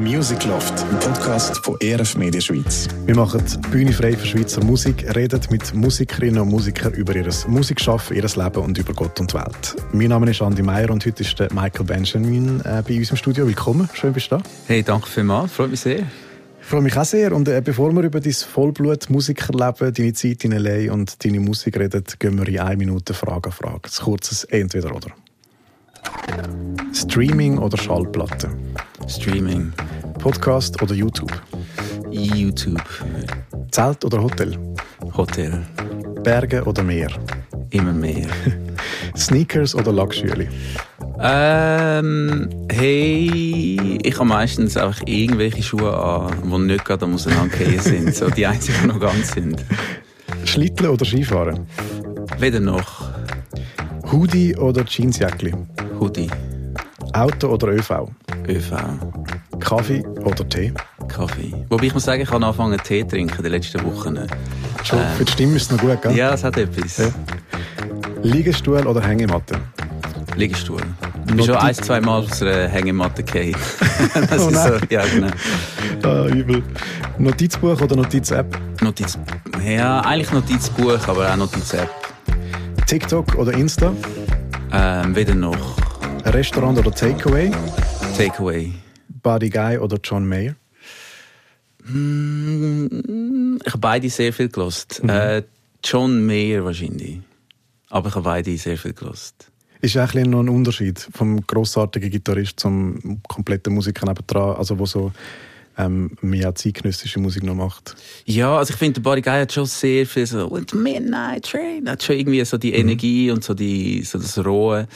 Music Loft, ein Podcast von ERF Media Schweiz. Wir machen die Bühne frei für Schweizer Musik, reden mit Musikerinnen und Musikern über ihr Musikschaffen, ihr Leben und über Gott und die Welt. Mein Name ist Andi Meier und heute ist der Michael Benjamin äh, bei uns im Studio. Willkommen, schön bist du da. Hey, danke vielmals, freut mich sehr. Ich freue mich auch sehr und äh, bevor wir über dein Vollblut-Musikerleben, deine Zeit in L.A. und deine Musik reden, gehen wir in eine Minute Frage an Frage. Ein kurzes Entweder-Oder. Streaming oder Schallplatte? Streaming. Podcast oder YouTube? YouTube. Zelt oder Hotel? Hotel. Berge oder Meer? Immer mehr. Sneakers oder Luxury? Ähm, hey, ich habe meistens einfach irgendwelche Schuhe an, die nicht gerade am Auseinandergehen sind. So die einzigen, die noch ganz sind. Schlitteln oder Skifahren? Weder noch. Hoodie oder Jeansjäckli? Hoodie. Auto oder ÖV? ÖV. Kaffee oder Tee? Kaffee. Wobei ich muss sagen, ich habe angefangen Tee zu trinken in den letzten Wochen. Schon, ähm, für die Stimme ist es noch gut, gell? Ja, es hat etwas. Ja. Liegestuhl oder Hängematte? Liegestuhl. Ich bin schon ein, zwei Mal aus einer Hängematte gefallen. das oh ist so, ja genau. Ah, übel. Notizbuch oder Notiz-App? Notiz, ja, eigentlich Notizbuch, aber auch Notiz-App. TikTok oder Insta? Ähm, weder noch. Restaurant oder Takeaway? Takeaway. Buddy Guy oder John Mayer? Mm, ich habe beide sehr viel gelost. Mhm. Äh, John Mayer wahrscheinlich. Aber ich habe beide sehr viel gelost. Ist eigentlich noch ein Unterschied vom grossartigen Gitarrist zum kompletten Musiker nebendran, also wo so ähm, mehr zeitgenössische Musik noch macht. Ja, also ich finde, der Buddy Guy hat schon sehr viel so «Und Midnight Train», hat schon irgendwie so die mhm. Energie und so, die, so das Rohe.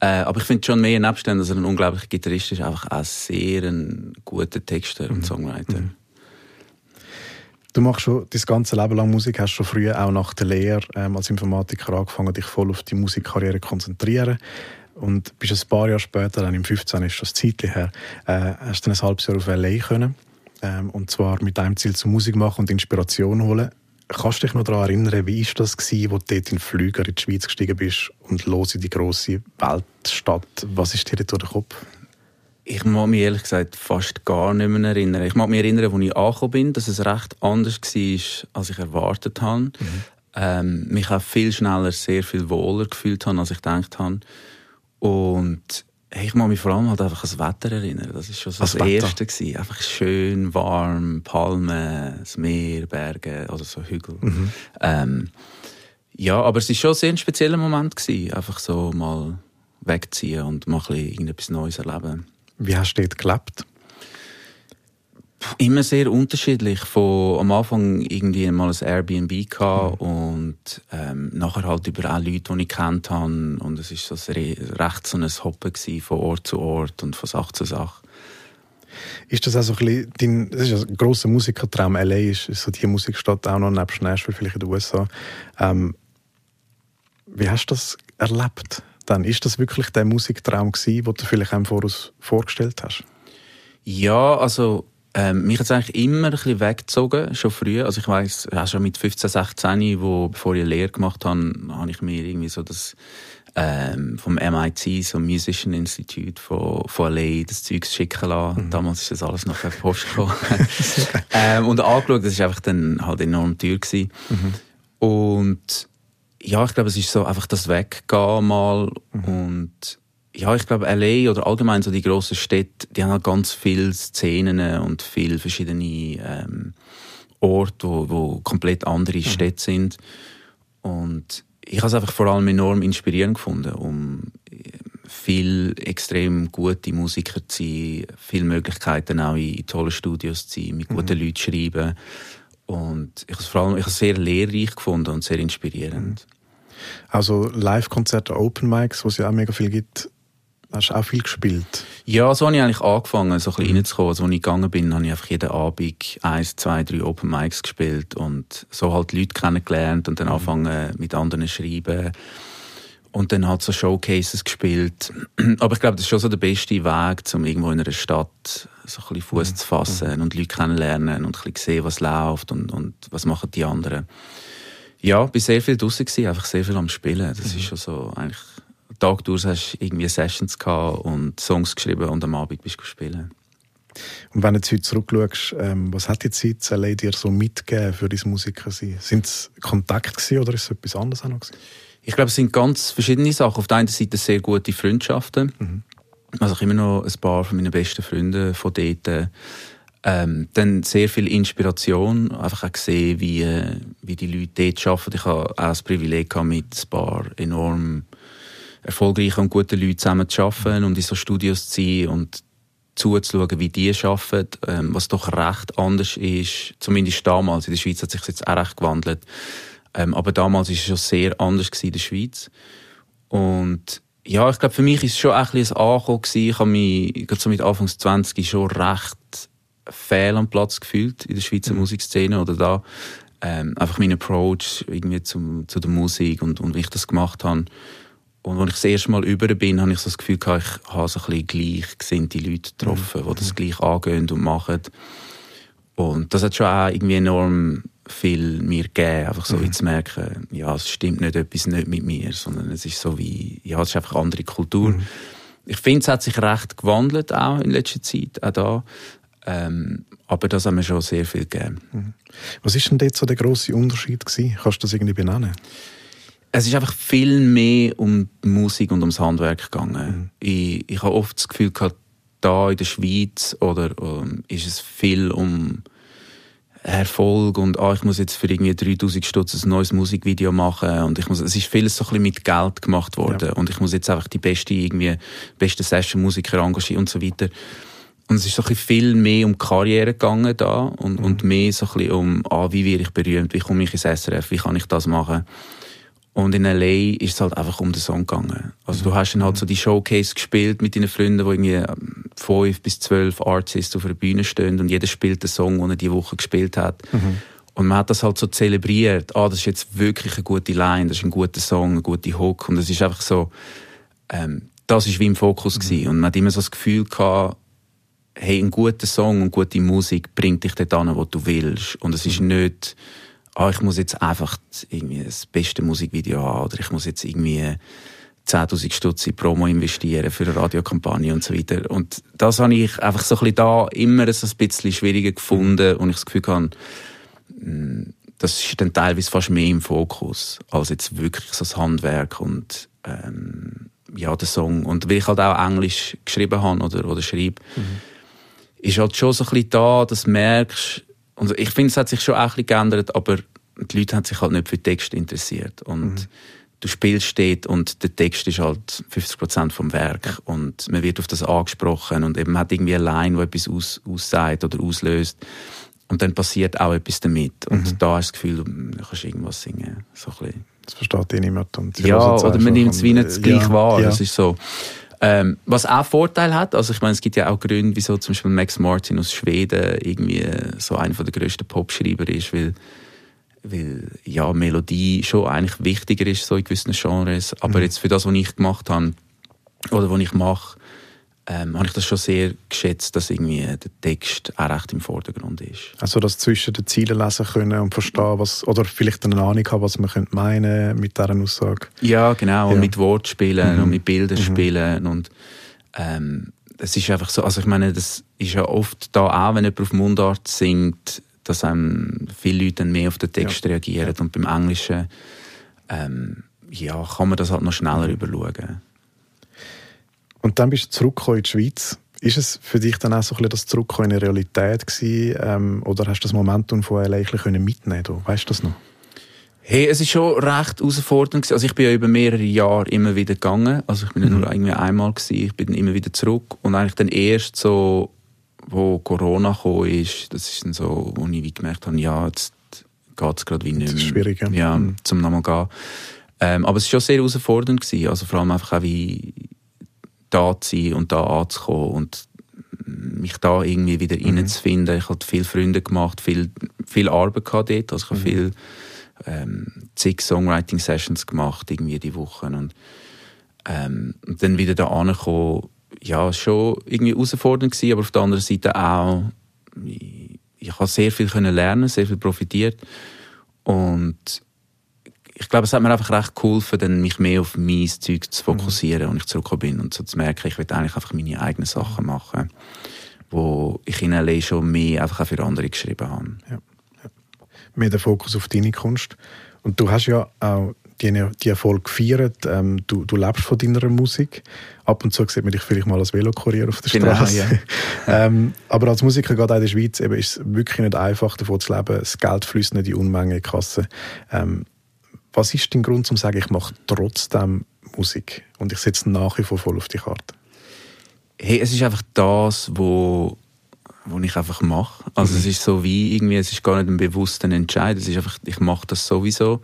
Äh, aber ich finde schon mehr nebstellen, dass er ein unglaublicher Gitarrist ist, einfach auch sehr ein guter Texter und mhm. Songwriter. Mhm. Du machst schon dein ganze Leben lang Musik, hast schon früher auch nach der Lehre ähm, als Informatiker angefangen, dich voll auf die Musikkarriere zu konzentrieren. Und bist ein paar Jahre später, dann im 15. ist das Zeitlich her, äh, hast du ein halbes Jahr auf L.A. können. Ähm, und zwar mit einem Ziel zum Musik machen und Inspiration holen. Kannst du dich noch daran erinnern, wie war das gewesen, wo du dort in den Flüger in die Schweiz gestiegen bist und los in die grosse Weltstadt? Was ist dir durch den Kopf? Ich mag mich ehrlich gesagt fast gar nicht mehr erinnern. Ich mag mich erinnern, als ich angekommen bin, dass es recht anders war, als ich erwartet habe. Mhm. Ähm, mich auch viel schneller sehr viel wohler gefühlt habe, als ich gedacht habe. Und ich mag mich vor allem halt einfach an das Wetter erinnern. Das war schon so das, das Erste gewesen. Einfach schön, warm, Palmen, das Meer, Berge oder so Hügel. Mhm. Ähm, ja, aber es war schon ein sehr spezieller Moment gewesen. Einfach so mal wegziehen und mal ein bisschen irgendetwas Neues erleben. Wie hast du dort gelebt? Immer sehr unterschiedlich. Von am Anfang irgendwie mal ein Airbnb gehabt mhm. und ähm, nachher halt über auch Leute, die ich kennt habe. Und es ist so recht so ein Hoppen von Ort zu Ort und von Sache zu Sache. Ist das also ein bisschen dein, das ist ein grosser Musikertraum, L.A. ist, ist so die Musikstadt auch noch nebst Nashville, vielleicht in den USA. Ähm, wie hast du das erlebt? Dann ist das wirklich der Musiktraum gewesen, den du vielleicht einem voraus vorgestellt hast? Ja, also ähm, mich hat es eigentlich immer ein bisschen weggezogen, schon früh. Also ich weiss, auch schon mit 15, 16, wo, bevor ich eine Lehre gemacht habe, habe ich mir irgendwie so das ähm, vom MIT, so Musician Institute von, von LA, das Zeug schicken lassen. Mhm. Damals ist das alles noch per Post gekommen. ähm, und angeschaut, das war einfach dann halt enorm teuer gewesen. Mhm. Und ja, ich glaube, es ist so einfach das Weggehen mal mhm. und ja, ich glaube, LA oder allgemein so die grossen Städte, die haben halt ganz viele Szenen und viele verschiedene ähm, Orte, wo, wo komplett andere mhm. Städte sind. Und ich habe es einfach vor allem enorm inspirierend gefunden, um viel extrem gute Musiker zu sein, viele Möglichkeiten auch in tollen Studios zu sein, mit guten mhm. Leuten zu schreiben. Und ich habe es vor allem ich habe es sehr lehrreich gefunden und sehr inspirierend. Mhm. Also Live-Konzerte, Open Mics, wo es ja auch mega viel gibt, Hast du auch viel gespielt? Ja, so habe ich eigentlich angefangen, so ein bisschen mhm. reinzukommen. Also, als ich gegangen bin, habe ich einfach jeden Abend eins, zwei, drei Open Mics gespielt und so halt Leute kennengelernt und dann mhm. angefangen mit anderen zu schreiben und dann halt so Showcases gespielt. Aber ich glaube, das ist schon so der beste Weg, um irgendwo in einer Stadt so ein bisschen Fuß mhm. zu fassen mhm. und Leute kennenlernen und ein bisschen sehen, was läuft und, und was machen die anderen. Ja, ich war sehr viel draußen, einfach sehr viel am Spielen. Das mhm. ist schon so eigentlich Tag durch hast irgendwie Sessions gehabt und Songs geschrieben und am Abend bist du spielen. Und wenn du jetzt heute zurückschaust, ähm, was hat die Zeit LA dir so mitgegeben für dein Musikersein? Sind es Kontakte oder ist es etwas anderes auch noch gewesen? Ich glaube, es sind ganz verschiedene Sachen. Auf der einen Seite sehr gute Freundschaften. Mhm. Also ich immer noch ein paar von meinen besten Freunden von dort. Ähm, dann sehr viel Inspiration, einfach auch gesehen, wie, äh, wie die Leute dort arbeiten. Ich habe auch das Privileg mit ein paar enorm erfolgreichen und guten Leuten zusammen zu arbeiten und in so Studios zu sein und zuzuschauen, wie die arbeiten, ähm, was doch recht anders ist, zumindest damals. In der Schweiz hat sich jetzt auch recht gewandelt. Ähm, aber damals war es schon sehr anders in der Schweiz. Und ja, ich glaube, für mich ist es schon ein bisschen ein Ankommen gewesen. Ich habe mich gerade so mit Anfangs 20 schon recht fehl am Platz gefühlt in der Schweizer mhm. Musikszene oder da. Ähm, einfach mein Approach irgendwie zum, zu der Musik und, und wie ich das gemacht habe. Und als ich das erste Mal über bin, habe ich so das Gefühl gehabt, ich habe so ein bisschen gleichgesinnte Leute getroffen, mhm. die das gleich angehen und machen. Und das hat schon auch irgendwie enorm viel mir gegeben, einfach so mhm. wie zu merken, ja, es stimmt nicht etwas nicht mit mir, sondern es ist so wie, ja, es ist einfach eine andere Kultur. Mhm. Ich finde, es hat sich recht gewandelt auch in letzter Zeit, auch da. Ähm, aber das hat mir schon sehr viel gegeben. Mhm. Was ist denn dort so der grosse Unterschied gewesen? Kannst du das irgendwie benennen? Es ist einfach viel mehr um die Musik und ums Handwerk gegangen. Mhm. Ich, ich habe oft das Gefühl gehabt, da in der Schweiz oder um, ähm, ist es viel um Erfolg und ah, ich muss jetzt für irgendwie 3000 Stutz ein neues Musikvideo machen und ich muss, es ist vieles so ein bisschen mit Geld gemacht worden ja. und ich muss jetzt einfach die beste irgendwie beste Session Musiker engagieren und so weiter. Und es ist so ein bisschen viel mehr um Karriere gegangen da und, mhm. und mehr so ein bisschen um, ah, wie werde ich berühmt, wie komme ich ins SRF, wie kann ich das machen. Und in L.A. ist es halt einfach um den Song gegangen. Also du hast dann halt so die Showcase gespielt mit deinen Freunden, wo irgendwie ähm, fünf bis zwölf Artists auf der Bühne stehen und jeder spielt den Song, den er die Woche gespielt hat. Mhm. Und man hat das halt so zelebriert. Ah, das ist jetzt wirklich eine gute Line, das ist ein guter Song, eine gute Hook. Und es ist einfach so, ähm, das ist wie im Fokus mhm. gewesen. Und man hat immer so das Gefühl gehabt, hey, ein guter Song und gute Musik bringt dich dort an, wo du willst. Und es ist mhm. nicht, ah, ich muss jetzt einfach irgendwie das beste Musikvideo haben oder ich muss jetzt irgendwie 10.000 Stutz in Promo investieren für eine Radiokampagne und so weiter. Und das habe ich einfach so ein bisschen da immer so ein bisschen schwieriger gefunden und ich das Gefühl habe, hm, das ist dann teilweise fast mehr im Fokus als jetzt wirklich so das Handwerk und ähm, ja, der Song. Und weil ich halt auch Englisch geschrieben habe oder, oder schreibe, mhm. ist halt schon so ein bisschen da, dass du merkst, und ich finde, es hat sich schon auch ein bisschen geändert, aber die Leute haben sich halt nicht für Text interessiert. Und mhm. du spielst dort und der Text ist halt 50% vom Werk. Und man wird auf das angesprochen und eben hat irgendwie eine Line, die etwas aus, aussagt oder auslöst. Und dann passiert auch etwas damit. Und mhm. da hast du das Gefühl, du kannst irgendwas singen. So ein bisschen. Das versteht eh niemand. Und ja, oder man nimmt es wie nicht gleich ja, wahr. Ja. Das ist so. Ähm, was auch Vorteil hat, also ich meine, es gibt ja auch Gründe, wieso zum Beispiel Max Martin aus Schweden irgendwie so einer der grössten Popschreiber ist, weil, weil ja, Melodie schon eigentlich wichtiger ist, so in gewissen Genres. Aber mhm. jetzt für das, was ich gemacht habe, oder was ich mache, ähm, habe ich das schon sehr geschätzt, dass irgendwie der Text auch recht im Vordergrund ist. Also dass zwischen den Zielen lesen können und verstehen, was, oder vielleicht eine Ahnung haben, was man könnte meinen mit dieser Aussage. Ja, genau, ja. und mit Wortspielen mhm. und mit Bildern mhm. spielen und ähm, es ist einfach so, also ich meine, das ist ja oft da auch, wenn jemand auf Mundart singt, dass einem viele Leute dann mehr auf den Text ja. reagieren und beim Englischen ähm, ja, kann man das halt noch schneller überschauen. Und dann bist du zurückgekommen in die Schweiz. Ist es für dich dann auch so ein bisschen das Zurückkommen in die Realität gewesen, ähm, oder hast du das Momentum von LA ein mitnehmen können? Weißt du das noch? Hey, es ist schon recht herausfordernd. Also ich bin ja über mehrere Jahre immer wieder gegangen. Also ich bin mhm. nur irgendwie einmal gewesen. Ich bin immer wieder zurück. Und eigentlich dann erst so, wo Corona gekommen ist, das ist dann so, wo ich wie gemerkt habe, ja, jetzt geht es gerade wie nicht mehr. Das ist schwierig, ja. Ja, mhm. zum nochmal gehen. Ähm, aber es war schon sehr herausfordernd gewesen. Also vor allem einfach auch wie, da zu sein und da anzukommen und mich da irgendwie wieder mhm. reinzufinden. Ich habe viele Freunde gemacht, viel, viel Arbeit gehabt dort. Also ich habe mhm. viel ähm, zig Songwriting-Sessions gemacht, irgendwie die Wochen. Und, ähm, dann wieder da ankommen, ja, schon irgendwie herausfordernd gewesen, aber auf der anderen Seite auch, ich, ich habe sehr viel können lernen, sehr viel profitiert. Und ich glaube, es hat mir einfach recht geholfen, dann mich mehr auf mein Zeug zu fokussieren, mhm. und ich zurückgekommen bin und so zu merken, ich will eigentlich einfach meine eigenen Sachen machen. wo ich in L.A. schon mehr einfach auch für andere geschrieben habe. Ja. ja. Mehr der Fokus auf deine Kunst. Und du hast ja auch die, die Erfolg gefeiert. Ähm, du, du lebst von deiner Musik. Ab und zu sieht man dich vielleicht mal als Velokurier auf der genau, Straße. Ja. ähm, aber als Musiker, gerade auch in der Schweiz, eben, ist es wirklich nicht einfach, davon zu leben. Das Geld fließt nicht in Unmengen in die Kasse. Ähm, was ist dein Grund, um zu sagen, ich mache trotzdem Musik und ich setze nach wie vor voll auf die Karte? Hey, es ist einfach das, wo wo ich einfach mache. Also mhm. es ist so wie irgendwie, es ist gar nicht ein bewusster Entscheid, es ist einfach, ich mache das sowieso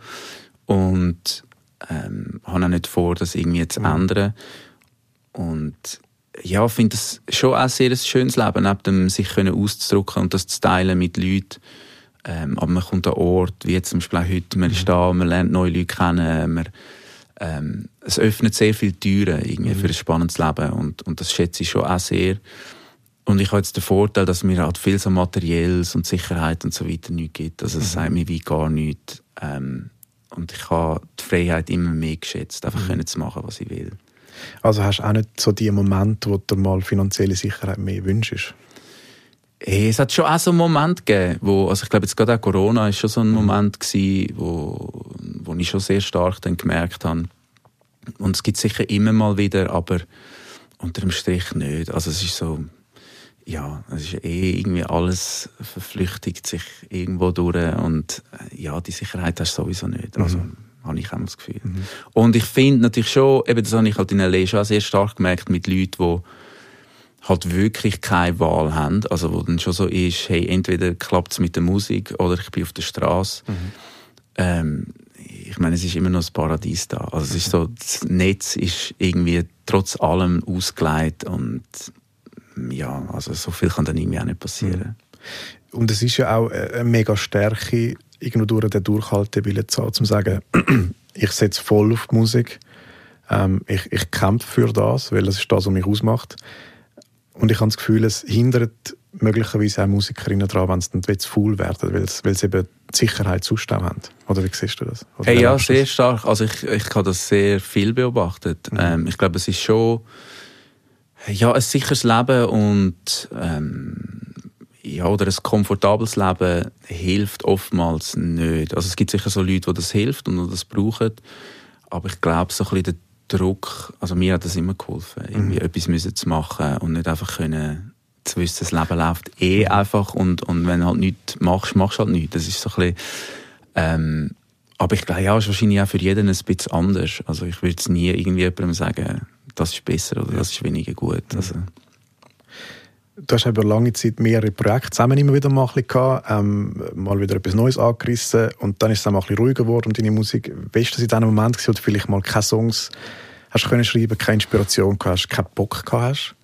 und ähm, habe auch nicht vor, das irgendwie zu mhm. ändern. Und ja, ich finde das schon auch sehr ein schönes Leben, neben dem sich können auszudrücken und das zu teilen mit Leuten. Ähm, aber man kommt an Ort, wie jetzt zum Beispiel auch heute, man ist mhm. da, man lernt neue Leute kennen, man, ähm, es öffnet sehr viele Türen irgendwie mhm. für ein spannendes Leben und, und das schätze ich schon auch sehr. Und ich habe jetzt den Vorteil, dass mir halt viel so Materielles und Sicherheit und so weiter nicht gibt. Also es mhm. sagt mir wie gar nichts. Ähm, und ich habe die Freiheit immer mehr geschätzt, einfach mhm. können zu machen, was ich will. Also hast du auch nicht so die Momente, wo du mal finanzielle Sicherheit mehr wünschst? Hey, es hat schon auch so einen Moment gegeben, wo, also ich glaube jetzt gerade auch Corona ist schon so ein mhm. Moment gewesen, wo, wo ich schon sehr stark dann gemerkt habe, und es gibt sicher immer mal wieder, aber unter dem Strich nicht. Also es ist so, ja, es ist eh irgendwie alles verflüchtigt sich irgendwo durch und äh, ja, die Sicherheit hast du sowieso nicht. Also, mhm. habe ich auch das Gefühl. Mhm. Und ich finde natürlich schon, eben das habe ich halt in L.A. schon sehr stark gemerkt mit Leuten, die halt wirklich keine Wahl haben. Also wo dann schon so ist, hey, entweder klappt es mit der Musik oder ich bin auf der Straße. Mhm. Ähm, ich meine, es ist immer noch das Paradies da. Also es ist so, das Netz ist irgendwie trotz allem ausgelegt und ja, also so viel kann dann irgendwie auch nicht passieren. Mhm. Und es ist ja auch eine mega Stärke, irgendwo durch den Durchhaltewillen zu haben, zu sagen, ich setze voll auf die Musik, ähm, ich, ich kämpfe für das, weil das ist das, was mich ausmacht. Und ich habe das Gefühl, es hindert möglicherweise auch Musikerinnen daran, wenn sie dann zu faul werden, weil, weil sie eben die Sicherheit auch haben. Oder wie siehst du das? hey, ja, sehr stark. Also ich, ich habe das sehr viel beobachtet. Mhm. Ähm, ich glaube, es ist schon ja, ein sicheres Leben und ähm, ja, oder ein komfortables Leben hilft oftmals nicht. Also es gibt sicher so Leute, die das hilft und die das brauchen, aber ich glaube, so ein bisschen der Druck, also mir hat das immer geholfen, irgendwie mhm. etwas müssen zu machen und nicht einfach können zu wissen, das Leben läuft eh einfach und, und wenn du halt nichts machst, machst du halt nichts. Das ist so ein bisschen, ähm, aber ich glaube, ja, ist wahrscheinlich auch für jeden ein bisschen anders. Also ich würde es nie irgendwie jemandem sagen, das ist besser oder das ist weniger gut. Mhm. Also. Du hast über lange Zeit mehrere Projekte zusammen immer wieder mal, gehabt, ähm, mal wieder etwas Neues angerissen und dann ist es auch mal ein bisschen ruhiger geworden um deine Musik. Weißt du, dass in diesem Moment gewesen, wo du vielleicht mal keine Songs hast können schreiben, keine Inspiration gehabt hast, keinen Bock gehabt hast?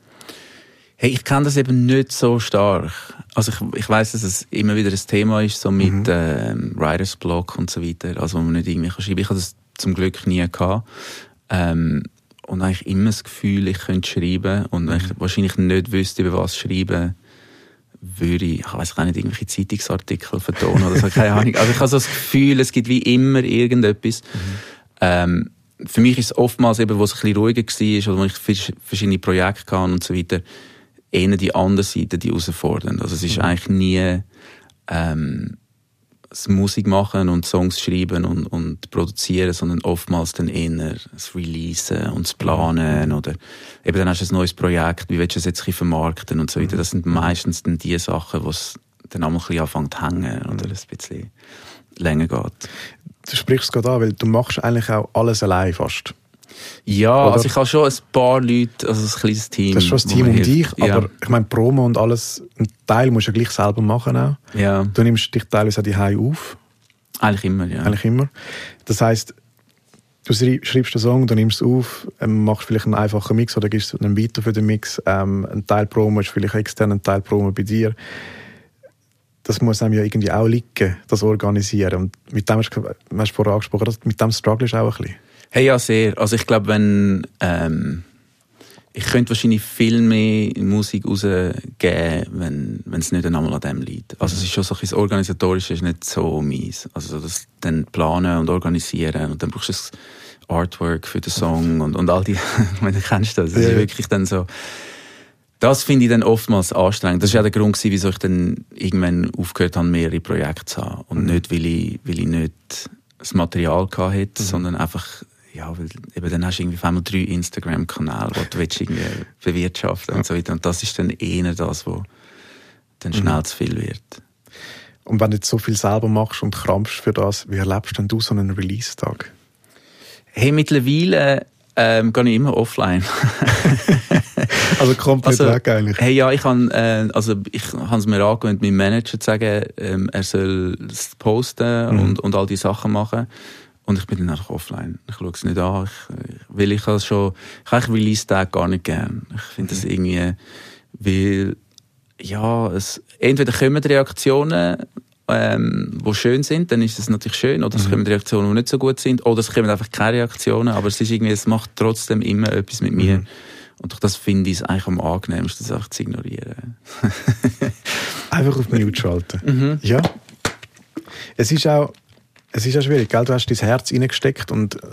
Hey, ich kenne das eben nicht so stark. Also ich, ich weiß, dass es immer wieder ein Thema ist, so mit mhm. ähm, Writers Block und so weiter, also wo man nicht irgendwie kann schreiben. Ich habe das zum Glück nie gehabt. Ähm, und eigentlich immer das Gefühl, ich könnte schreiben und wenn ich mhm. wahrscheinlich nicht wüsste, über was schreiben würde ich, ich weiß gar nicht, irgendwelche Zeitungsartikel vertonen oder so, keine Ahnung. Also ich habe so das Gefühl, es gibt wie immer irgendetwas. Mhm. Ähm, für mich ist es oftmals eben, wo es ein bisschen ruhiger war oder wo ich verschiedene Projekte hatte und so weiter, eher die andere Seite, die herausfordernd. Also es ist mhm. eigentlich nie ähm, das Musik machen und Songs schreiben und, und produzieren, sondern oftmals dann eher das Releasen und das Planen oder eben dann hast du ein neues Projekt, wie willst du es jetzt ein vermarkten und so weiter. Das sind meistens dann die Sachen, wo es dann auch ein bisschen anfängt zu hängen oder ein bisschen länger geht. Du sprichst es gerade an, weil du machst eigentlich auch alles allein fast. Ja, Oder? also ich habe schon ein paar Leute, also ein kleines Team. Das ist schon ein Team um dich, ja. aber ich meine, Promo und alles, ein Teil musst du ja gleich selber machen auch. Ja. Du nimmst dich teilweise auch die auf. Eigentlich immer, ja. Eigentlich immer. Das heisst, du schreibst den Song, du nimmst es auf, ähm, machst vielleicht einen einfachen Mix oder gibst einen weiter für den Mix. Ähm, ein Teil Promo ist vielleicht extern, ein Teil Promo bei dir. Das muss einem ja irgendwie auch liegen, das Organisieren. Und mit dem hast du, hast du vorher angesprochen, mit dem struggle ist auch ein bisschen. Hey, ja, sehr. Also ich glaube, wenn... Ähm, ich könnte wahrscheinlich viel mehr Musik rausgeben, wenn, wenn es nicht einmal an dem liegt. Also es ist schon so ein bisschen, das Organisatorische ist nicht so mies. Also das dann planen und organisieren und dann brauchst du das Artwork für den Song und, und all die, ich meine, du kennst das. Das ist wirklich dann so, Das finde ich dann oftmals anstrengend. Das war ja der Grund, wieso ich dann irgendwann aufgehört habe, mehrere Projekte zu haben. Und mhm. nicht, weil ich, weil ich nicht das Material hatte, mhm. sondern einfach, ja, weil eben dann hast du irgendwie auf einmal drei Instagram-Kanäle, die du willst irgendwie bewirtschaften ja. und so weiter. Und das ist dann eher das, was dann schnell mhm. zu viel wird. Und wenn du jetzt so viel selber machst und krampfst für das, wie erlebst denn du so einen Release-Tag? Hey, mittlerweile ähm, gehe ich immer offline. also komplett also, weg eigentlich. Hey, ja, ich habe äh, also ich es mir angewöhnt, meinem Manager zu sagen, ähm, er soll es posten mhm. und, und all die Sachen machen. Und ich bin dann einfach offline. Ich schaue es nicht an. Ich, weil ich habe schon, ich habe Release-Tag gar nicht gern. Ich finde mhm. das irgendwie, weil, ja, es, entweder kommen Reaktionen ähm, die schön sind, dann ist es natürlich schön. Oder es mhm. kommen Reaktionen, die nicht so gut sind. Oder es kommen einfach keine Reaktionen. Aber es ist irgendwie, es macht trotzdem immer etwas mit mir. Mhm. Und durch das finde ich es eigentlich am angenehmsten, das einfach zu ignorieren. einfach auf Mute schalten. Mhm. Ja. Es ist auch, es ist auch schwierig, gell? Du hast dein Herz reingesteckt und äh,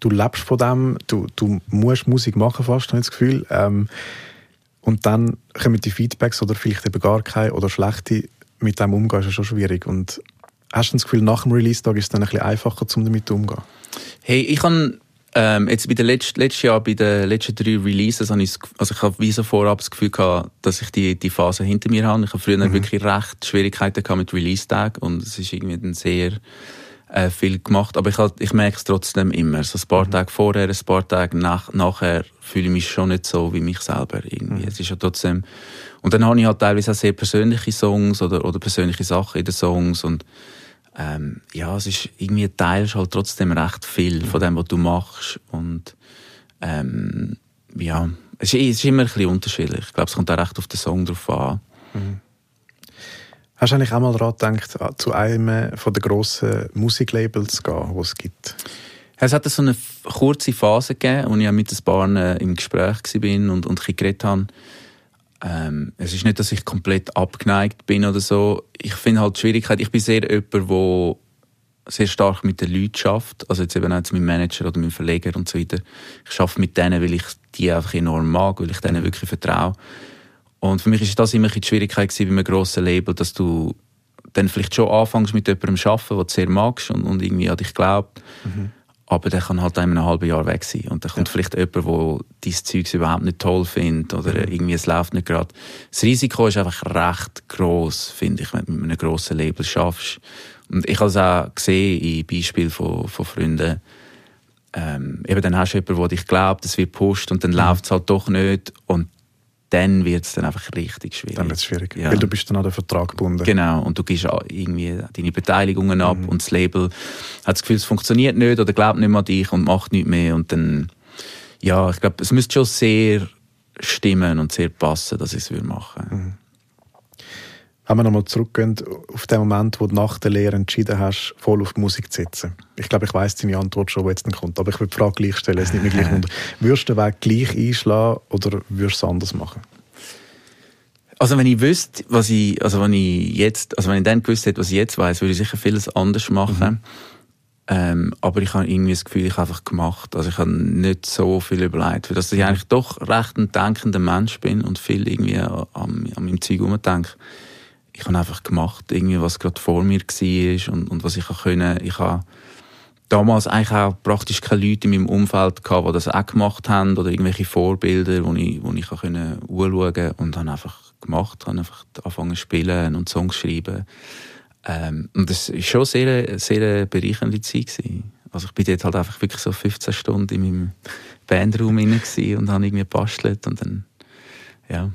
du lebst von dem, du, du musst Musik machen fast, habe ich das Gefühl. Ähm, und dann kommen die Feedbacks oder vielleicht eben gar keine oder schlechte mit dem umgehen, ist ja schon schwierig. Und hast du das Gefühl, nach dem Release-Tag ist es dann ein bisschen einfacher, um damit umzugehen? Hey, ich habe ähm, jetzt bei den letzten, letztes Jahr bei den letzten drei Releases habe ich, also ich habe wie so vorab das Gefühl gehabt, dass ich die, die Phase hinter mir habe. Ich habe früher mhm. wirklich recht Schwierigkeiten gehabt mit Release-Tag und es ist irgendwie dann sehr äh, viel gemacht. Aber ich, halt, ich merke es trotzdem immer. So ein paar mhm. Tage vorher, ein paar Tage nach, nachher fühle ich mich schon nicht so wie mich selber irgendwie. Mhm. Es ist ja trotzdem und dann habe ich halt teilweise auch sehr persönliche Songs oder, oder persönliche Sachen in den Songs und ähm, ja, es ist irgendwie teilst halt trotzdem recht viel von dem, was du machst und ähm, ja, es ist, es ist immer ein bisschen unterschiedlich. Ich glaube, es kommt auch recht auf den Song drauf an. Mhm. Hast du eigentlich auch mal daran gedacht, zu einem von den grossen Musiklabels zu gehen, die es gibt? Es hat so eine kurze Phase gegeben, wo ich mit ein paar äh, im Gespräch war und, und ein geredet habe. Ähm, es ist nicht, dass ich komplett abgeneigt bin oder so. Ich finde halt die Schwierigkeit, ich bin sehr jemand, der sehr stark mit den Leuten schafft. Also jetzt eben auch mit meinem Manager oder meinem Verleger und so weiter. Ich schaffe mit denen, weil ich die einfach enorm mag, weil ich denen wirklich vertraue. Und für mich ist das immer die Schwierigkeit gewesen bei einem grossen Label, dass du dann vielleicht schon anfängst mit jemandem zu arbeiten, den du sehr magst und, und irgendwie an dich glaubt. Mhm. Aber der kann halt in einem halben Jahr weg sein. Und dann kommt ja. vielleicht jemand, der dieses Zeug überhaupt nicht toll findet oder mhm. irgendwie es läuft nicht gerade. Das Risiko ist einfach recht groß, finde ich, wenn du mit einem grossen Label schaffst. Und ich habe es auch gesehen in Beispielen von, von Freunden. Ähm, eben dann hast du jemanden, der dich glaubt, es wird pusht und dann mhm. läuft es halt doch nicht. Und dann wird es dann einfach richtig schwierig. Dann wird es schwierig, ja. weil du bist dann an den Vertrag gebunden. Genau, und du gibst irgendwie deine Beteiligungen ab mhm. und das Label hat das Gefühl, es funktioniert nicht oder glaubt nicht mehr an dich und macht nichts mehr und dann, ja, ich glaube, es müsste schon sehr stimmen und sehr passen, dass ich es machen würde. Mhm. Wenn wir nochmal zurückgehen auf den Moment, wo du nach der Lehre entschieden hast, voll auf die Musik zu setzen. Ich glaube, ich weiß deine Antwort schon, die jetzt kommt. Aber ich will die Frage gleich stellen, es nicht mehr gleich unter. Würdest du den Weg gleich einschlagen oder würdest du es anders machen? Also wenn ich wüsste, was ich, also wenn ich jetzt, also wenn ich dann gewusst hätte, was ich jetzt weiß, würde ich sicher vieles anders machen. Mhm. Ähm, aber ich habe irgendwie das Gefühl, ich habe einfach gemacht. Also ich habe nicht so viel überlegt, weil dass ich eigentlich doch recht ein denkender Mensch bin und viel irgendwie an, an meinem Zeug umdenke ich habe einfach gemacht, irgendwie, was gerade vor mir war und, und was ich können. Ich habe damals eigentlich auch praktisch keine Leute in meinem Umfeld gehabt, die das auch gemacht haben oder irgendwelche Vorbilder, wo ich, wo ich können anschauen und habe einfach gemacht, habe einfach angefangen zu spielen und Songs zu schreiben. Ähm, und das war schon sehr, sehr bereichernde Zeit. Gewesen. Also ich bin dort halt einfach wirklich so 15 Stunden in meinem Bandraum und habe irgendwie gebastelt und dann, ja.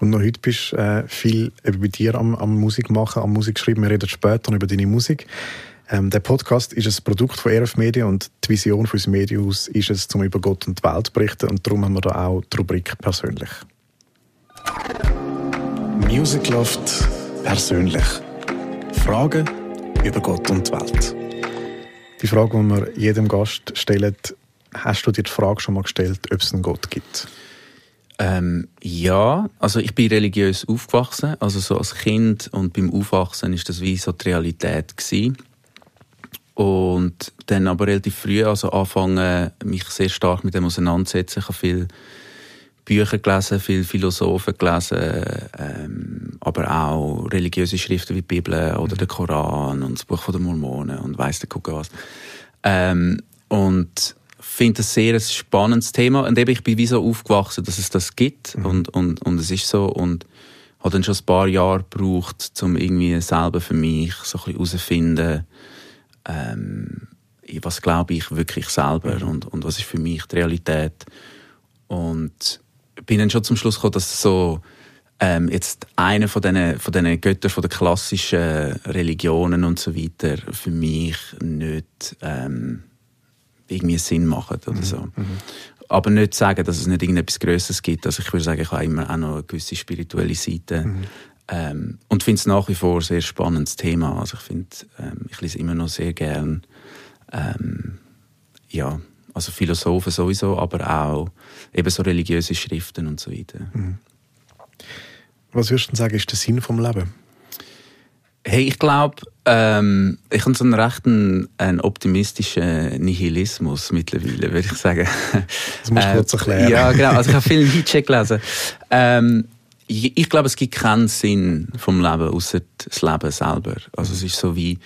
Und noch heute bist du äh, viel bei dir am, am Musik machen, am Musik schreiben. Wir reden später über deine Musik. Ähm, der Podcast ist ein Produkt von RF Media und die Vision für unser Medienhaus ist es, zum über Gott und die Welt zu berichten. Und darum haben wir da auch die Rubrik persönlich. Music Loft persönlich. Fragen über Gott und die Welt. Die Frage, die wir jedem Gast stellen, hast du dir die Frage schon mal gestellt, ob es einen Gott gibt? Ähm, ja, also ich bin religiös aufgewachsen, also so als Kind und beim Aufwachsen ist das wie so die Realität gewesen. Und dann aber relativ früh also anfangen, mich sehr stark mit dem auseinanderzusetzen. Ich habe viel Bücher gelesen, viele Philosophen gelesen, ähm, aber auch religiöse Schriften wie die Bibel oder der Koran und das Buch der Mormonen und weiss der Kuckuck was. Ähm, und finde es sehr ein spannendes Thema und eben ich bin wie so aufgewachsen, dass es das gibt mhm. und, und, und es ist so und habe dann schon ein paar Jahre gebraucht, um irgendwie selber für mich so ein bisschen herauszufinden, ähm, was glaube ich wirklich selber mhm. und, und was ist für mich die Realität. Und bin dann schon zum Schluss gekommen, dass so ähm, jetzt einer von diesen, von diesen Göttern von den klassischen Religionen und so weiter für mich nicht ähm, irgendwie Sinn macht oder mhm. so. Mhm. Aber nicht sagen, dass es nicht irgendetwas Größeres gibt. Also ich würde sagen, ich habe immer auch noch eine gewisse spirituelle Seite. Mhm. Ähm, und finde es nach wie vor ein sehr spannendes Thema. Also ich finde, ähm, ich lese immer noch sehr gern ähm, ja, also Philosophen sowieso, aber auch eben so religiöse Schriften und so weiter. Mhm. Was würdest du sagen, ist der Sinn vom Leben? Hey, ich glaube, ähm, ich habe so einen rechten einen optimistischen Nihilismus mittlerweile, würde ich sagen. Das musst du äh, kurz erklären. Ja, genau. Also ich habe viel Nietzsche gelesen. Ähm, ich, ich glaube, es gibt keinen Sinn vom Leben, außer das Leben selber. Also es ist so wie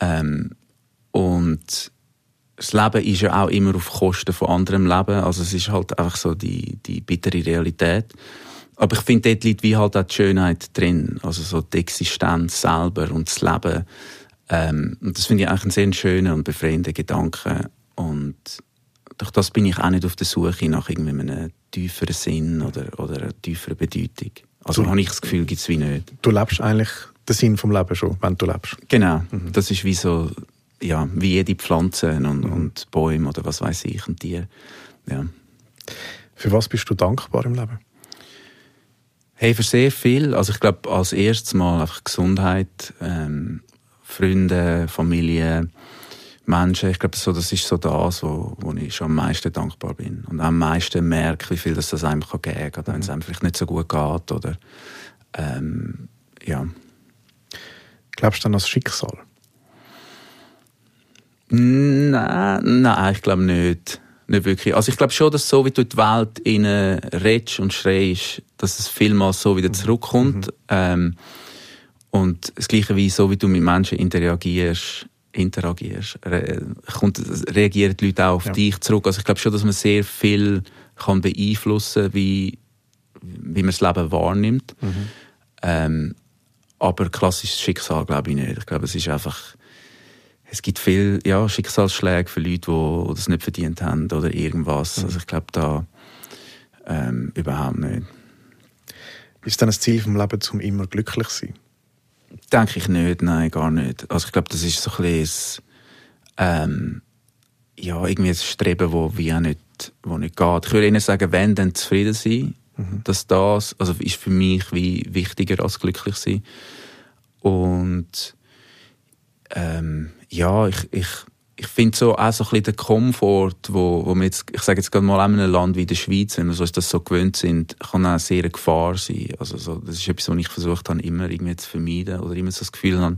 ähm, und das Leben ist ja auch immer auf Kosten von anderem Leben. Also es ist halt einfach so die, die bittere Realität. Aber ich finde, dort liegt wie halt auch die Schönheit drin. Also so die Existenz selber und das Leben. Ähm, und das finde ich eigentlich einen sehr schönen und befreienden Gedanken. Und durch das bin ich auch nicht auf der Suche nach irgendwie einem tieferen Sinn oder, oder einer tieferen Bedeutung. Also habe ich das Gefühl, gibt es wie nicht. Du lebst eigentlich den Sinn vom Leben schon, wenn du lebst. Genau. Mhm. Das ist wie so ja, wie jede Pflanze und, mhm. und Bäume oder was weiß ich und Tiere. Ja. Für was bist du dankbar im Leben? Hey, für sehr viel. Also ich glaube, als erstes Mal einfach Gesundheit, ähm, Freunde, Familie, Menschen. Ich glaube, so, das ist so das, wo, wo ich schon am meisten dankbar bin. Und am meisten merke, wie viel das, das einem kann geben kann, wenn es mhm. einem vielleicht nicht so gut geht. Oder, ähm, ja. Glaubst du dann an das Schicksal? Nein, nein, ich glaube nicht. Nicht wirklich. Also ich glaube schon, dass so wie du in die Welt redest und schreist, dass es vielmals so wieder zurückkommt. Mhm. Ähm, und das Gleiche wie so, wie du mit Menschen interagierst, interagierst, re kommt, reagieren die Leute auch auf ja. dich zurück. Also ich glaube schon, dass man sehr viel kann beeinflussen, wie wie man das Leben wahrnimmt. Mhm. Ähm, aber klassisches Schicksal glaube ich nicht. Ich glaube, es ist einfach es gibt viele ja, Schicksalsschläge für Leute, die das nicht verdient haben oder irgendwas. Mhm. Also ich glaube da ähm, überhaupt nicht. Ist dann das Ziel vom Leben, um immer glücklich zu sein? Denke ich nicht, nein, gar nicht. Also ich glaube, das ist so ein bisschen ähm, ja, irgendwie ein Streben, wo wie auch nicht, wo nicht geht. Ich würde Ihnen sagen, wenn, dann zufrieden sein. Mhm. Dass das, also ist für mich wie wichtiger als glücklich sein. Und ähm, ja, ich, ich, ich finde so auch so ein bisschen den Komfort, wo, wo wir jetzt, ich sage jetzt gerade mal in einem Land wie der Schweiz, wenn wir so das so gewöhnt sind, kann auch sehr eine Gefahr sein. Also so, das ist etwas, was ich versucht habe, immer irgendwie zu vermeiden oder immer so das Gefühl habe,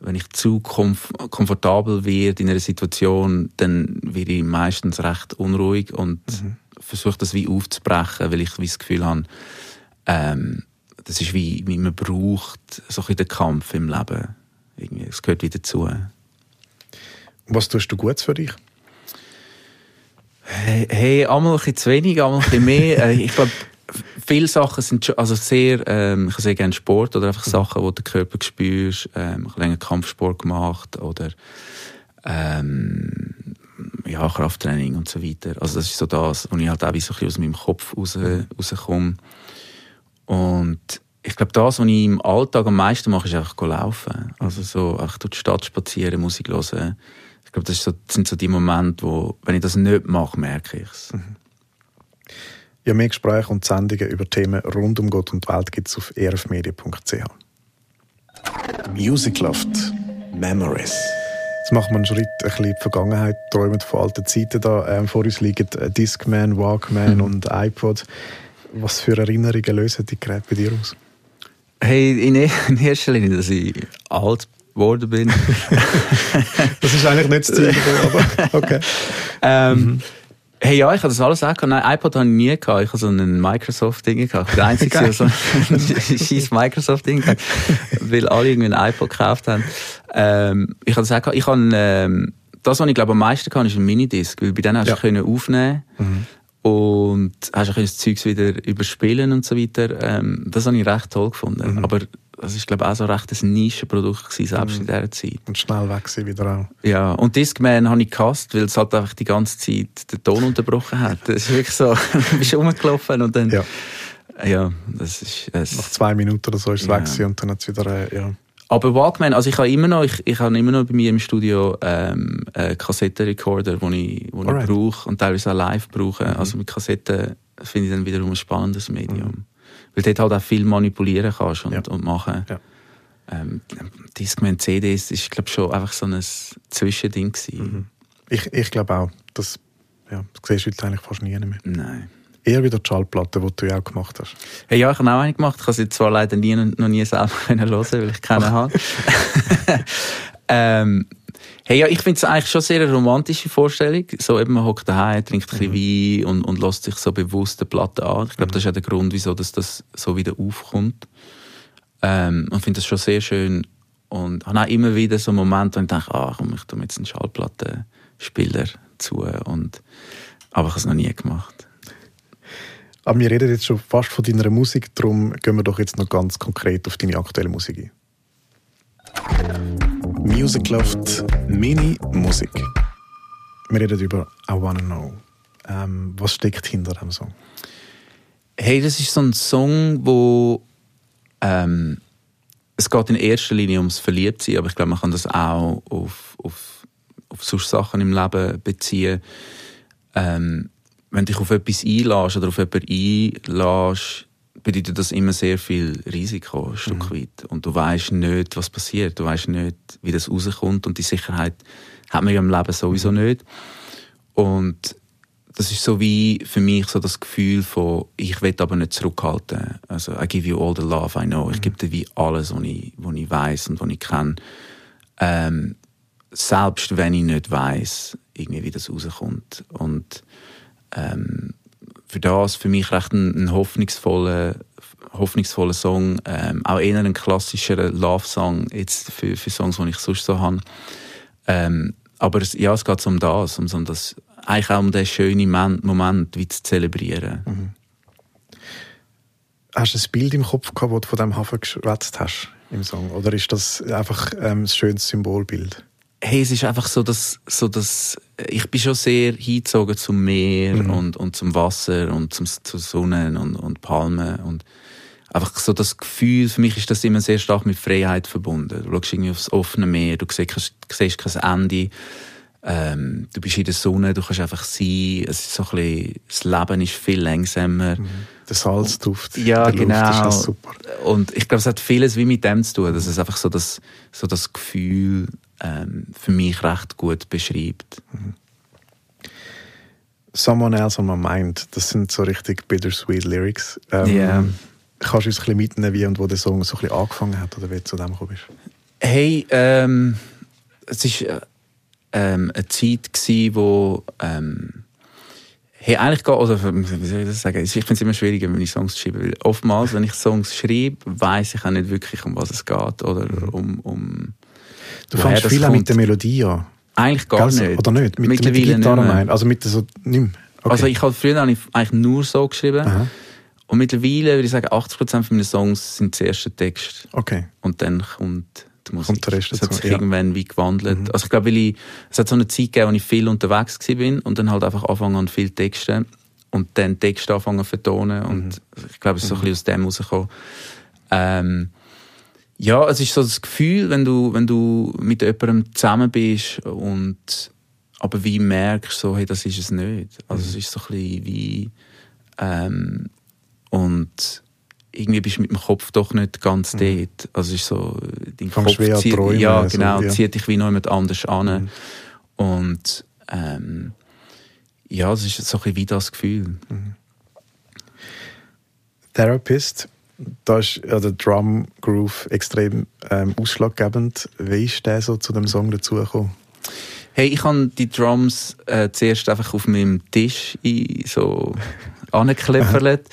wenn ich zu komf komfortabel werde in einer Situation, dann werde ich meistens recht unruhig und mhm. versuche das wie aufzubrechen, weil ich wie das Gefühl habe, ähm, das ist wie, wie man braucht so ein bisschen den Kampf im Leben. Irgendwie, es gehört wieder dazu. Was tust du gut für dich? Hey, hey einmal ein bisschen zu wenig, einmal ein bisschen mehr. Äh, ich glaube, viele Sachen sind schon, also sehr, ähm, ich sehe gerne Sport oder einfach Sachen, wo du den Körper spürst. Ähm, ich habe länger Kampfsport gemacht oder ähm, ja, Krafttraining und so weiter. Also das ist so das, wo ich halt auch wie so ein bisschen aus meinem Kopf raus, rauskomme. Und ich glaube, das, was ich im Alltag am meisten mache, ist einfach laufen. Also so einfach durch die Stadt spazieren, Musik hören. Glaube, das, so, das, sind so die Momente, wo, wenn ich das nicht mache, merke ich es. Mhm. Ja, mehr Gespräche und Sendungen über Themen rund um Gott und die Welt gibt es auf erfmedia.ch. Music Loft Memories. Jetzt machen wir einen Schritt ein bisschen in die Vergangenheit, träumen von alten Zeiten. Da ähm, vor uns liegen Discman, Walkman mhm. und iPod. Was für Erinnerungen lösen die Geräte bei dir aus? Hey, in, in erster Linie, dass ich alt geworden bin. das ist eigentlich nicht das Ziel, aber okay. Ähm, mhm. Hey, ja, ich habe das alles auch gehabt. Nein, iPod habe ich nie gehabt. Ich habe so ein Microsoft-Ding gehabt. Der einzige, der so ein scheiß Microsoft-Ding gehabt. Weil alle irgendwie ein iPod gekauft haben. Ähm, ich habe das auch gehabt. Ich habe, ähm, das, was ich glaube am meisten kann, ist ein Minidisc. Weil bei denen hast du ja. aufnehmen mhm. und hast du das Zeug wieder überspielen und so weiter. Ähm, das habe ich recht toll gefunden. Mhm. Aber das ist glaube ich auch so recht ein Nischenprodukt gewesen, selbst mhm. in dieser Zeit. Und schnell weg sie wieder auch. Ja, und Discman habe ich gehasst, weil es halt einfach die ganze Zeit den Ton unterbrochen hat. Das ist wirklich so, du bist rumgelaufen und dann... Ja. Ja, das ist... Es, Nach zwei Minuten oder so ist es ja. weg und dann hat es wieder... Äh, ja. Aber Walkman, also ich habe immer noch, ich, ich habe immer noch bei mir im Studio ähm, einen Kassettenrecorder, den ich, wo ich brauche und teilweise auch live brauche. Mhm. Also mit Kassetten finde ich dann wiederum ein spannendes Medium. Mhm. Weil du dort halt auch viel manipulieren kannst und, ja. und machen. Ja. Ähm, Discman, CDs ist, glaube schon einfach so ein Zwischending Mhm. Ich, ich glaube auch, das, ja, das siehst du heute eigentlich fast nie mehr. Nein. Eher wieder die Schallplatte, die du ja auch gemacht hast. Hey, ja, ich habe auch eine gemacht. Ich habe sie zwar leider nie, noch nie selber hören weil ich keine habe. ähm, Hey, ja, ich finde es eigentlich schon sehr eine romantische Vorstellung. So eben, man hockt daheim, trinkt ein bisschen mhm. Wein und, und lässt sich so bewusst die Platte an. Ich glaube, mhm. das ist ja der Grund, wieso dass das so wieder aufkommt. Ähm, und finde das schon sehr schön. Und habe auch immer wieder so Momente, wo ich denke, ah, komm, ich tue jetzt einen Schallplattenspieler zu. Und, aber ich habe es noch nie gemacht. Aber wir reden jetzt schon fast von deiner Musik, darum gehen wir doch jetzt noch ganz konkret auf deine aktuelle Musik ein. Music Loft Mini Musik. Wir reden über I Wanna Know. Ähm, was steckt hinter dem Song? Hey, das ist so ein Song, wo ähm, es geht in erster Linie ums Verliebtsein, aber ich glaube, man kann das auch auf, auf, auf solche Sachen im Leben beziehen. Ähm, wenn du dich auf etwas einlässt oder auf jemanden einlässt, bedeutet das immer sehr viel Risiko, ein Stück mhm. weit. Und du weißt nicht, was passiert. Du weißt nicht, wie das rauskommt. Und die Sicherheit hat man ja im Leben sowieso mhm. nicht. Und das ist so wie für mich so das Gefühl von, ich will aber nicht zurückhalten. Also, I give you all the love I know. Ich mhm. gebe dir wie alles, was ich, was ich weiß und was ich kenne. Ähm, selbst wenn ich nicht weiß, irgendwie, wie das rauskommt. Und, ähm, für das für mich recht ein, ein hoffnungsvoller, hoffnungsvoller Song. Ähm, auch eher ein klassischer Love-Song jetzt für, für Songs, die ich sonst so habe. Ähm, aber es, ja, es geht um das, um, um das, eigentlich auch um den schönen Moment wie zu zelebrieren. Mhm. Hast du ein Bild im Kopf gehabt, das du von diesem Hafen geschwätzt hast im Song? Oder ist das einfach ähm, ein schönes Symbolbild? Hey, es ist einfach so, dass, so dass ich bin schon sehr hingezogen zum Meer mhm. und, und zum Wasser und zum, zur Sonne und, und Palmen und einfach so das Gefühl, für mich ist das immer sehr stark mit Freiheit verbunden. Du schaust irgendwie aufs offene Meer, du siehst, siehst kein Ende, ähm, du bist in der Sonne, du kannst einfach sein, es ist so ein bisschen, das Leben ist viel langsamer. Mhm. Der Salzduft ja, der genau. Luft ist super. Und ich glaube, es hat vieles wie mit dem zu tun, dass es einfach so das, so das Gefühl ähm, für mich recht gut beschreibt. Someone Else on My Mind, das sind so richtig bittersweet Lyrics. Ähm, yeah. Kannst du uns ein bisschen mitnehmen, wie und wo der Song so ein bisschen angefangen hat oder wie du zu dem gekommen bist? Hey, ähm, es war ähm, eine Zeit gewesen, wo ähm, Hey, eigentlich geht, oder wie soll ich das sagen? Ich finde es immer schwieriger, wenn ich Songs schreibe. Weil oftmals, wenn ich Songs schreibe, weiß ich auch nicht wirklich, um was es geht. Oder mhm. um, um Du fängst viel auch mit der Melodie an. Eigentlich gar Ganz, nicht. Oder nicht? Mit, mit der Gitarre mein. Also mit der so, nicht okay. Also ich habe früher habe ich eigentlich nur so geschrieben. Aha. Und mittlerweile würde ich sagen, 80% von meinen Songs sind der erste Text. Okay. Und dann kommt die Musik. Kommt der Rest das hat sich ja. irgendwann wie gewandelt. Mhm. Also ich glaube, weil ich, es hat so eine Zeit gegeben, wo ich viel unterwegs war und dann halt einfach anfangen an viel Texte und dann Texte anfangen zu vertonen und mhm. ich glaube, es ist so ein bisschen aus dem rausgekommen. Ähm, ja, es ist so das Gefühl, wenn du, wenn du mit jemandem zusammen bist und aber wie merkst so, hey, das ist es nicht. Also mhm. es ist so ein bisschen wie ähm, und irgendwie bist du mit dem Kopf doch nicht ganz mhm. dort. Also es ist so, dein Kopf zieht, träumen, ja, genau, also, ja. zieht dich wie noch jemand anders an. Mhm. Und ähm, ja, es ist so ein bisschen wie das Gefühl. Mhm. Therapist da ist ja der Drum Groove extrem ähm, ausschlaggebend. Wie ist der so zu dem Song dazugekommen? Hey, ich habe die Drums äh, zuerst einfach auf meinem Tisch in, so angeklippert.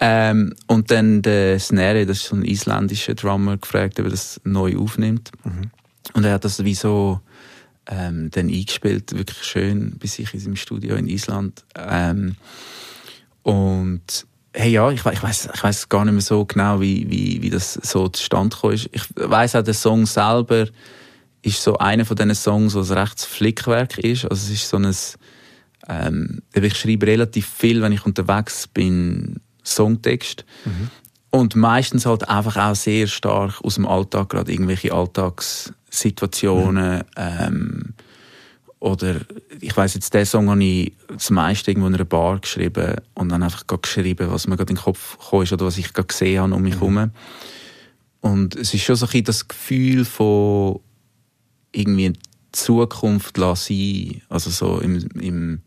ähm, und dann der Snare, das ist so ein isländischer Drummer, gefragt, ob er das neu aufnimmt. Mhm. Und er hat das wie so ähm, dann eingespielt, wirklich schön, bis ich in seinem Studio in Island. Ähm, und hey, ja, ich, ich weiß ich weiß gar nicht mehr so genau, wie, wie, wie das so zustande gekommen ist. Ich weiß auch, der Song selber ist so einer von diesen Songs, was rechts Flickwerk ist. Also es ist so ein, ähm, ich schreibe relativ viel, wenn ich unterwegs bin, Songtext. Mhm. Und meistens halt einfach auch sehr stark aus dem Alltag, gerade irgendwelche Alltagssituationen. Mhm. Ähm, oder ich weiß jetzt, den Song habe ich das meiste irgendwo in einer Bar geschrieben und dann einfach geschrieben, was mir gerade in den Kopf gekommen ist oder was ich gerade gesehen habe um mich herum. Mhm. Und es ist schon so ein das Gefühl von irgendwie Zukunft lassen Also so im, im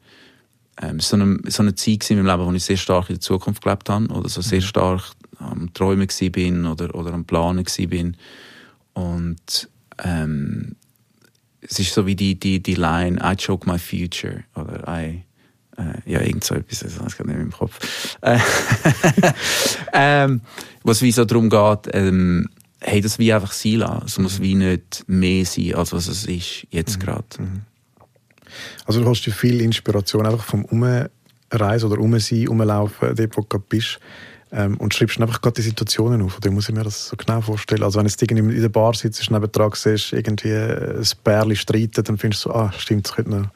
ähm, so, eine, so eine Zeit in meinem Leben, wo ich sehr stark in der Zukunft gelebt habe oder so sehr mhm. stark am Träumen bin oder, oder am Planen bin. Und ähm, es ist so wie die, die, die Line, I choke my future, oder I, äh, ja, irgend so etwas, das habe ich nicht im Kopf. Äh, ähm, was wie so darum geht, ähm, hey, das wie einfach sein lassen. Es muss wie nicht mehr sein, als was es ist, jetzt mhm. gerade. Mhm. Also du hast dir viel Inspiration einfach vom Umreisen oder Umsein, Umlaufen, dort wo du bist. Ähm, und schreibst einfach gerade die Situationen auf. Oder muss ich mir das so genau vorstellen. Also wenn du in der Bar sitzt, neben dran siehst, irgendwie ein Bärli streitet, dann findest du so, ah, stimmt, das könnte noch...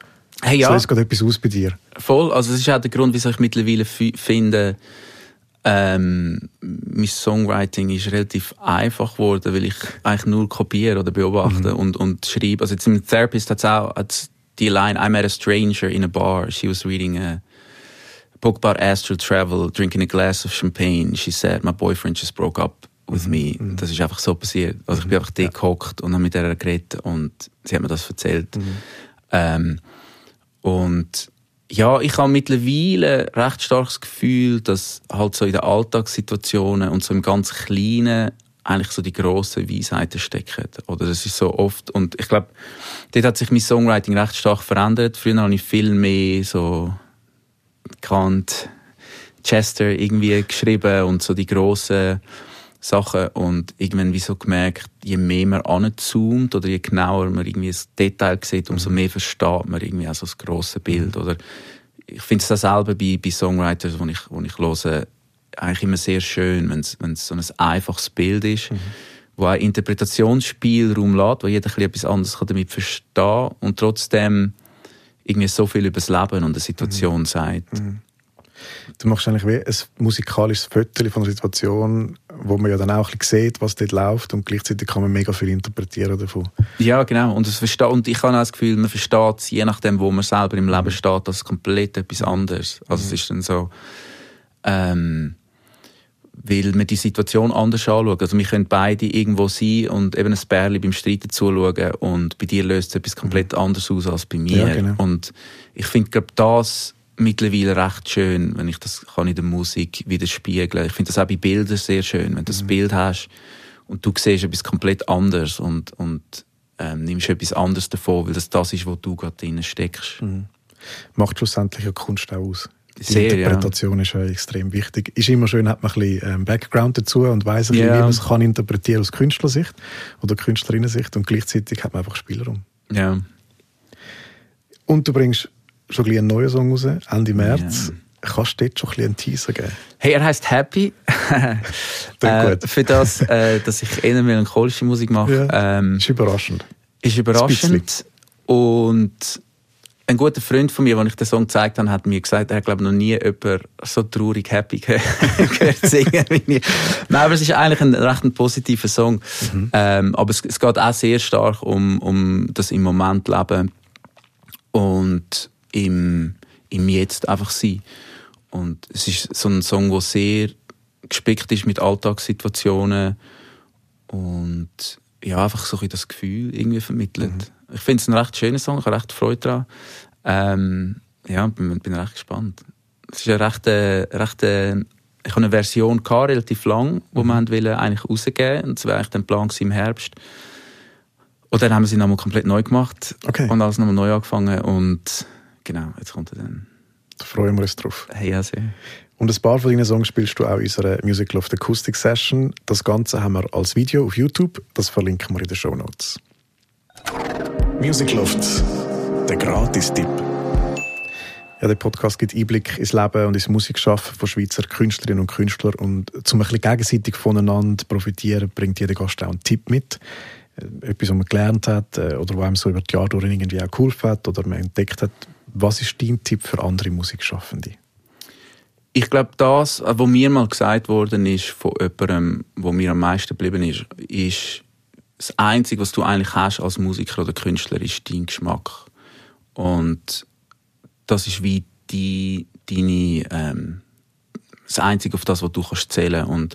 Hey, ja. So löst gerade etwas aus bei dir. Voll. Also das ist auch der Grund, wieso ich mittlerweile finde, ähm, mein Songwriting ist relativ einfach geworden, weil ich eigentlich nur kopiere oder beobachte mhm. und, und schreibe. Also jetzt im Therapist hat es auch hat's die Line, I met a stranger in a bar. She was reading a book about astral travel, drinking a glass of champagne. She said, my boyfriend just broke up with mhm. me. Mhm. Das ist einfach so passiert. Also ich bin mhm. einfach da gehockt und habe mit der geredet und sie hat mir das erzählt. Mhm. Ähm, und ja, ich habe mittlerweile recht starkes Gefühl, dass halt so in den Alltagssituationen und so im ganz Kleinen eigentlich so die grossen Weisheiten stecken. Oder das ist so oft, und ich glaube, dort hat sich mein Songwriting recht stark verändert. Früher habe ich viel mehr so Kant, Chester irgendwie geschrieben und so die grossen Sachen und irgendwann wie so gemerkt, je mehr man anzoomt oder je genauer man irgendwie das Detail sieht, umso mhm. mehr versteht man irgendwie auch so das grosse Bild. Oder ich finde es dasselbe bei, bei Songwriters, wo ich, wo ich höre, eigentlich immer sehr schön, wenn es so ein einfaches Bild ist, mhm. wo ein Interpretationsspielraum lässt, wo jeder etwas anderes damit verstehen kann und trotzdem irgendwie so viel über das Leben und die Situation mhm. sagt. Mhm. Du machst eigentlich wie ein musikalisches Foto von der Situation, wo man ja dann auch ein bisschen sieht, was dort läuft und gleichzeitig kann man mega viel interpretieren davon. Ja, genau. Und, versteht, und ich habe auch das Gefühl, man versteht es, je nachdem, wo man selber im Leben mhm. steht, das komplett etwas anderes. Also mhm. es ist dann so, ähm, weil wir die Situation anders anschauen. Also wir können beide irgendwo sein und eben ein Bärli beim Streiten zuschauen und bei dir löst es etwas komplett mhm. anderes aus als bei mir. Ja, genau. Und ich finde, glaube das mittlerweile recht schön, wenn ich das kann in der Musik widerspiegeln. Ich finde das auch bei Bildern sehr schön, wenn du mhm. das Bild hast und du siehst etwas komplett anderes und, und ähm, nimmst etwas anderes davon, weil das das ist, wo du gerade drin steckst. Mhm. Macht schlussendlich ja Kunst auch aus. Sehr, Interpretation ja. ist ja extrem wichtig. Ist immer schön, hat man ein bisschen ähm, Background dazu und weiss, ja. wie man es kann interpretieren aus Künstlersicht oder Künstlerinnensicht und gleichzeitig hat man einfach Spielraum. Ja. Und du bringst schon ein einen neuen Song raus, Ende März. Ja. Kannst du dort schon ein einen Teaser geben? Hey, er heisst Happy. äh, für das, äh, dass ich eher melancholische Musik mache. Ja, ähm, ist überraschend. Ist überraschend. Und ein guter Freund von mir, als ich den Song gezeigt habe, hat mir gesagt, er hat glaube noch nie jemand so traurig happy gehört singen. Nein, aber es ist eigentlich ein recht ein positiver Song. Mhm. Ähm, aber es, es, geht auch sehr stark um, um das im Moment Leben und im, im Jetzt einfach sein. Und es ist so ein Song, der sehr gespickt ist mit Alltagssituationen und ja, einfach so ein das Gefühl irgendwie vermittelt. Mhm. Ich finde es ein recht schöner Song, ich habe recht Freude daran. Ähm, ja, bin, bin recht gespannt. Es ist eine recht, äh, recht äh, ich habe eine Version gehabt, relativ lang, wo mhm. wir wollen eigentlich rausgeben. Und das war eigentlich der Plan im Herbst. Und dann haben wir sie nochmal komplett neu gemacht Okay. und alles nochmal neu angefangen und genau, jetzt kommt er dann. Da freuen wir uns drauf. Hey, ja, sehr. Und ein paar von deinen Songs spielst du auch in unserer Music Loft Acoustic Session. Das Ganze haben wir als Video auf YouTube. Das verlinken wir in den Show Notes. Music Loft, der Gratis-Tipp. Ja, der Podcast gibt Einblick ins Leben und ins Musikschaffen von Schweizer Künstlerinnen und Künstlern. Und zum ein bisschen gegenseitig voneinander profitieren, bringt jeder Gast auch einen Tipp mit. Äh, Etwas, was man gelernt hat äh, oder was einem so über die Jahre durch irgendwie auch geholfen hat oder man entdeckt hat. Was ist dein Tipp für andere Musikschaffende? Ich glaube, das, was mir mal gesagt worden ist von jemandem, wo mir am meisten geblieben ist, ist, das Einzige, was du eigentlich hast als Musiker oder Künstler, ist dein Geschmack. Und das ist wie die, deine, ähm, das Einzige, auf das, was du kannst zählen. Und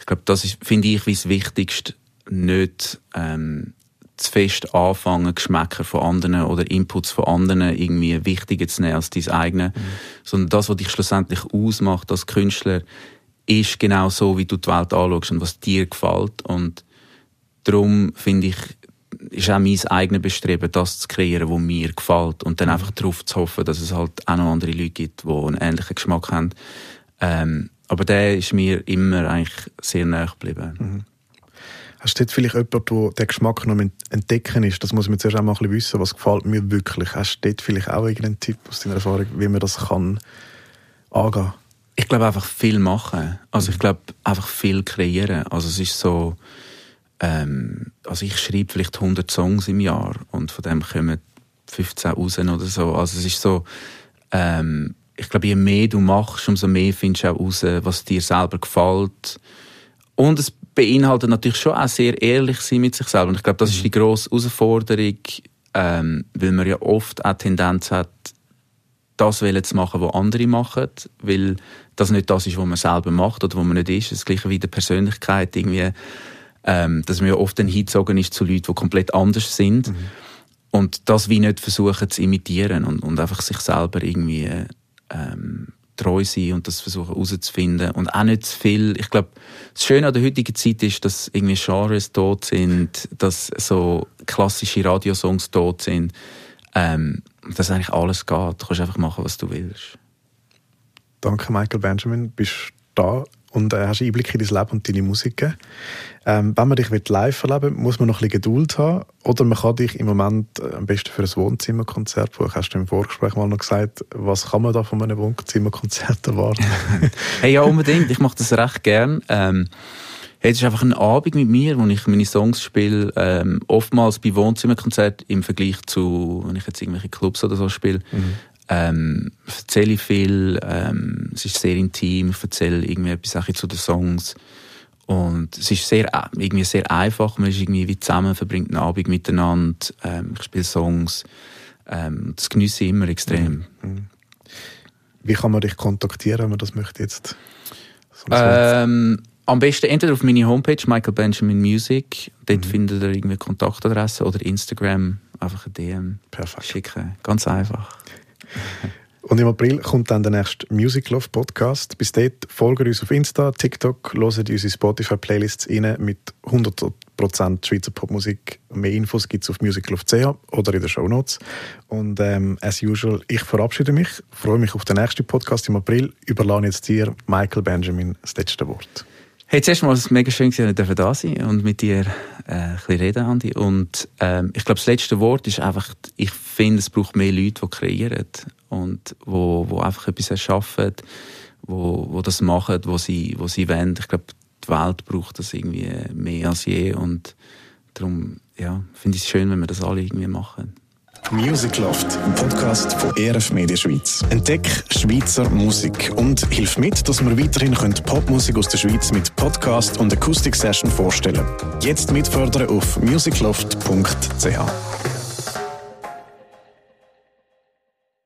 ich glaube, das ist, finde ich, wie das Wichtigste, nicht ähm, zu fest anfangen, Geschmäcker von anderen oder Inputs von anderen irgendwie wichtiger zu nehmen als dein eigene. Sondern das, was dich schlussendlich ausmacht als Künstler, ist genau so, wie du die Welt anschaust und was dir gefällt. Und darum finde ich, ist auch mein eigenes Bestreben, das zu kreieren, was mir gefällt. Und dann einfach darauf zu hoffen, dass es halt auch noch andere Leute gibt, die einen ähnlichen Geschmack haben. Ähm, aber der ist mir immer eigentlich sehr nahe geblieben. Hast du dort vielleicht jemanden, der den Geschmack noch entdecken ist? Das muss man zuerst auch mal ein bisschen wissen. Was gefällt mir wirklich? Hast du dort vielleicht auch irgendeinen Tipp aus deiner Erfahrung, wie man das kann angehen? Ich glaube einfach viel machen. Also ich glaube einfach viel kreieren. Also es ist so, ähm, also ich schreibe vielleicht 100 Songs im Jahr und von dem kommen 15 raus oder so. Also es ist so, ähm, ich glaube, je mehr du machst, umso mehr findest du auch raus, was dir selber gefällt. Und es beinhaltet natürlich schon auch sehr ehrlich sein mit sich selber. Und ich glaube, das ist die grosse Herausforderung, ähm, weil man ja oft auch die Tendenz hat, das zu machen, was andere machen, weil das nicht das ist, was man selber macht oder was man nicht ist. Das gleiche wie der Persönlichkeit irgendwie, ähm, dass man ja oft dann hingezogen ist zu Leuten, die komplett anders sind und das wie nicht versuchen zu imitieren und, und einfach sich selber irgendwie ähm, treu sein und das versuchen herauszufinden und auch nicht zu viel. Ich glaube, das Schöne an der heutigen Zeit ist, dass irgendwie Genres tot sind, dass so klassische Radiosongs tot sind, ähm, dass eigentlich alles geht. Du kannst einfach machen, was du willst. Danke, Michael Benjamin. Bist da und äh, hast Einblick in dein Leben und deine Musik. Ähm, wenn man dich live erleben will, muss man noch ein bisschen Geduld haben. Oder man kann dich im Moment äh, am besten für ein Wohnzimmerkonzert buchen. Hast du im Vorgespräch mal noch gesagt, was kann man da von einem Wohnzimmerkonzert erwarten? Hey, ja, unbedingt. Ich mache das recht gern. Ähm, hey, es ist einfach ein Abend mit mir, wo ich meine Songs spiele. Ähm, oftmals bei Wohnzimmerkonzerten im Vergleich zu, wenn ich jetzt irgendwelche Clubs oder so spiele. Ähm, erzähle ich viel. Ähm, es ist sehr intim. Ich erzähle irgendwie etwas auch zu den Songs. Und es ist sehr, äh, irgendwie sehr einfach. Man ist irgendwie wie zusammen, verbringt einen Abend miteinander. Ähm, ich spiele Songs. Ähm, das genieße ich immer extrem. Wie kann man dich kontaktieren, wenn man das möchte jetzt? So Ähm, am besten entweder auf meine Homepage Michael Benjamin Music, dort findet ihr irgendwie Kontaktadresse oder Instagram einfach ein DM Perfekt. schicken. Ganz einfach. Und im April kommt dann der nächste Music Love Podcast. Bis dort folgt uns auf Insta, TikTok, hört unsere Spotify-Playlists rein mit 100% Schweizer Popmusik. Mehr Infos gibt es auf musiclove.ch oder in den Show Notes. Und ähm, as usual, ich verabschiede mich, freue mich auf den nächsten Podcast im April. Überlasse jetzt dir, Michael Benjamin, das letzte Wort. Hey, zuerst mal, es mega schön, dass ich da sein und mit dir äh, ein bisschen reden, Andi. Und ähm, ich glaube, das letzte Wort ist einfach, ich finde, es braucht mehr Leute, die kreieren und wo, wo einfach etwas erschaffen, wo, wo das machen, wo sie, wo sie wollen. Ich glaube, die Welt braucht das irgendwie mehr als je und darum, ja, finde ich es schön, wenn wir das alle irgendwie machen. Music Loft, ein Podcast von ERF Media Schweiz. Entdeck Schweizer Musik und hilf mit, dass wir weiterhin Popmusik aus der Schweiz mit Podcast und Akustik Session vorstellen. Jetzt mitfördern auf musicloft.ch.